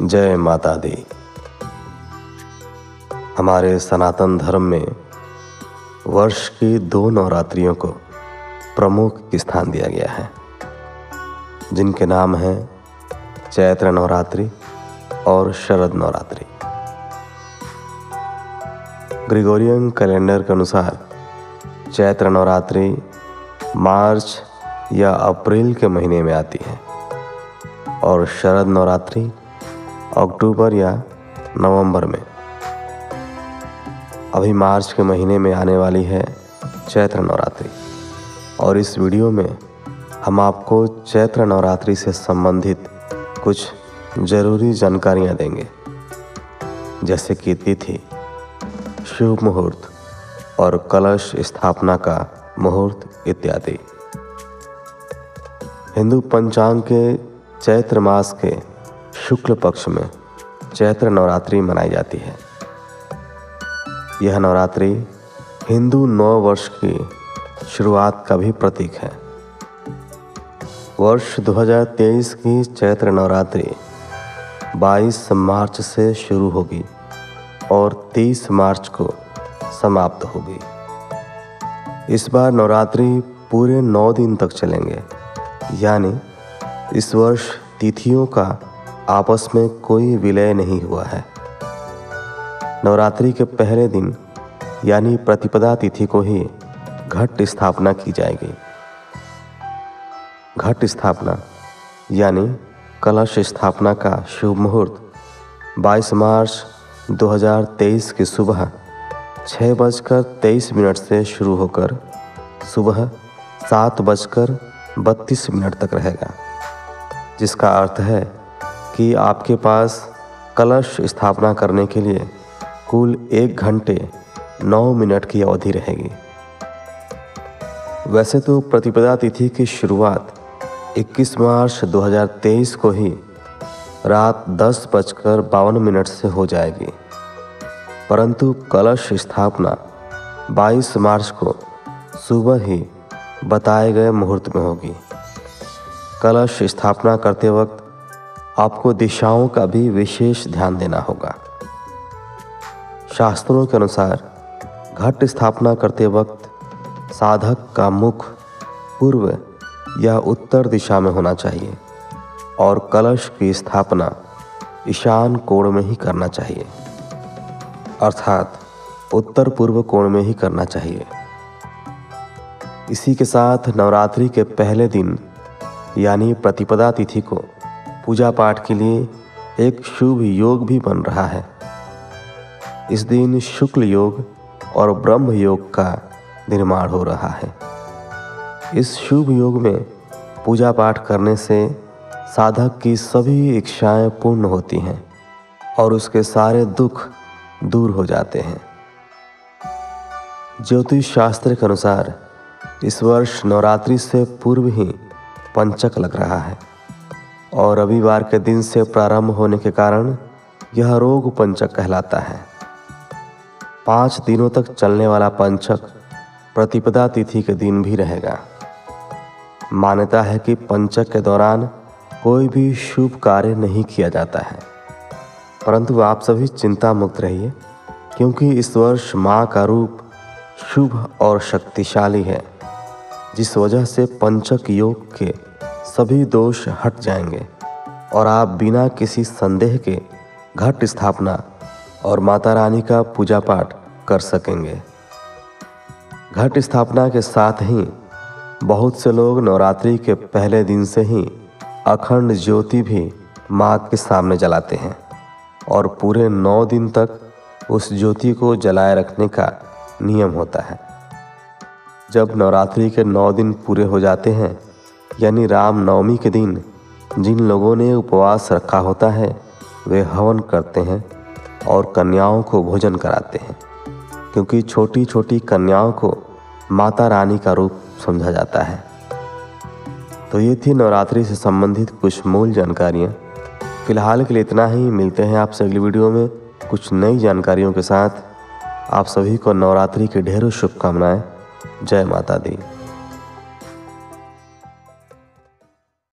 जय माता दी। हमारे सनातन धर्म में वर्ष की दो नवरात्रियों को प्रमुख स्थान दिया गया है, जिनके नाम हैं चैत्र नवरात्रि और शरद नवरात्रि। ग्रिगोरियन कैलेंडर के अनुसार चैत्र नवरात्रि मार्च या अप्रैल के महीने में आती है और शरद नवरात्रि अक्टूबर या नवंबर में। अभी मार्च के महीने में आने वाली है चैत्र नवरात्रि। और इस वीडियो में हम आपको चैत्र नवरात्रि से संबंधित कुछ ज़रूरी जानकारियाँ देंगे। जैसे कि तिथि, शुभ मुहूर्त और कलश स्थापना का मुहूर्त इत्यादि। हिंदू पंचांग के चैत्र मास के शुक्ल पक्ष में चैत्र नवरात्रि मनाई जाती है। यह नवरात्रि हिंदू नव वर्ष की शुरुआत का भी प्रतीक है। वर्ष 2023 की चैत्र नवरात्रि 22 मार्च से शुरू होगी और 30 मार्च को समाप्त होगी। इस बार नवरात्रि पूरे नौ दिन तक चलेंगे, यानी इस वर्ष तिथियों का आपस में कोई विलय नहीं हुआ है। नवरात्रि के पहले दिन, यानी प्रतिपदा तिथि को ही घट स्थापना की जाएगी। घट स्थापना, यानी कलश स्थापना का शुभ मुहूर्त 22 मार्च 2023 की सुबह छः बजकर तेईस मिनट से शुरू होकर सुबह सात बजकर बत्तीस मिनट तक रहेगा, जिसका अर्थ है कि आपके पास कलश स्थापना करने के लिए कुल एक घंटे नौ मिनट की अवधि रहेगी। वैसे तो प्रतिपदा तिथि की शुरुआत 21 मार्च 2023 को ही रात दस बजकर बावन मिनट से हो जाएगी। परंतु कलश स्थापना 22 मार्च को सुबह ही बताए गए मुहूर्त में होगी। कलश स्थापना करते वक्त आपको दिशाओं का भी विशेष ध्यान देना होगा। शास्त्रों के अनुसार घट स्थापना करते वक्त साधक का मुख पूर्व या उत्तर दिशा में होना चाहिए और कलश की स्थापना ईशान कोण में ही करना चाहिए। अर्थात उत्तर पूर्व कोण में ही करना चाहिए। इसी के साथ नवरात्रि के पहले दिन, यानी प्रतिपदा तिथि को पूजा पाठ के लिए एक शुभ योग भी बन रहा है। इस दिन शुक्ल योग और ब्रह्म योग का निर्माण हो रहा है। इस शुभ योग में पूजा पाठ करने से साधक की सभी इच्छाएँ पूर्ण होती हैं और उसके सारे दुख दूर हो जाते हैं। ज्योतिष शास्त्र के अनुसार इस वर्ष नवरात्रि से पूर्व ही पंचक लग रहा है। और रविवार के दिन से प्रारंभ होने के कारण यह रोग पंचक कहलाता है। पाँच दिनों तक चलने वाला पंचक प्रतिपदा तिथि के दिन भी रहेगा। मान्यता है कि पंचक के दौरान कोई भी शुभ कार्य नहीं किया जाता है। परंतु आप सभी चिंता मुक्त रहिए, क्योंकि इस वर्ष माँ का रूप शुभ और शक्तिशाली है, जिस वजह से पंचक योग के सभी दोष हट जाएँगे और आप बिना किसी संदेह के घट स्थापना और माता रानी का पूजा पाठ कर सकेंगे। घट स्थापना के साथ ही बहुत से लोग नवरात्रि के पहले दिन से ही अखंड ज्योति भी माँ के सामने जलाते हैं और पूरे नौ दिन तक उस ज्योति को जलाए रखने का नियम होता है। जब नवरात्रि के नौ दिन पूरे हो जाते हैं यानी राम नवमी के दिन जिन लोगों ने उपवास रखा होता है, वे हवन करते हैं और कन्याओं को भोजन कराते हैं, क्योंकि छोटी छोटी कन्याओं को माता रानी का रूप समझा जाता है। तो ये थी नवरात्रि से संबंधित कुछ मूल जानकारियाँ। फ़िलहाल के लिए इतना ही, मिलते हैं आपसे अगली वीडियो में कुछ नई जानकारियों के साथ। आप सभी को नवरात्रि की ढेरों शुभकामनाएँ। जय माता दी।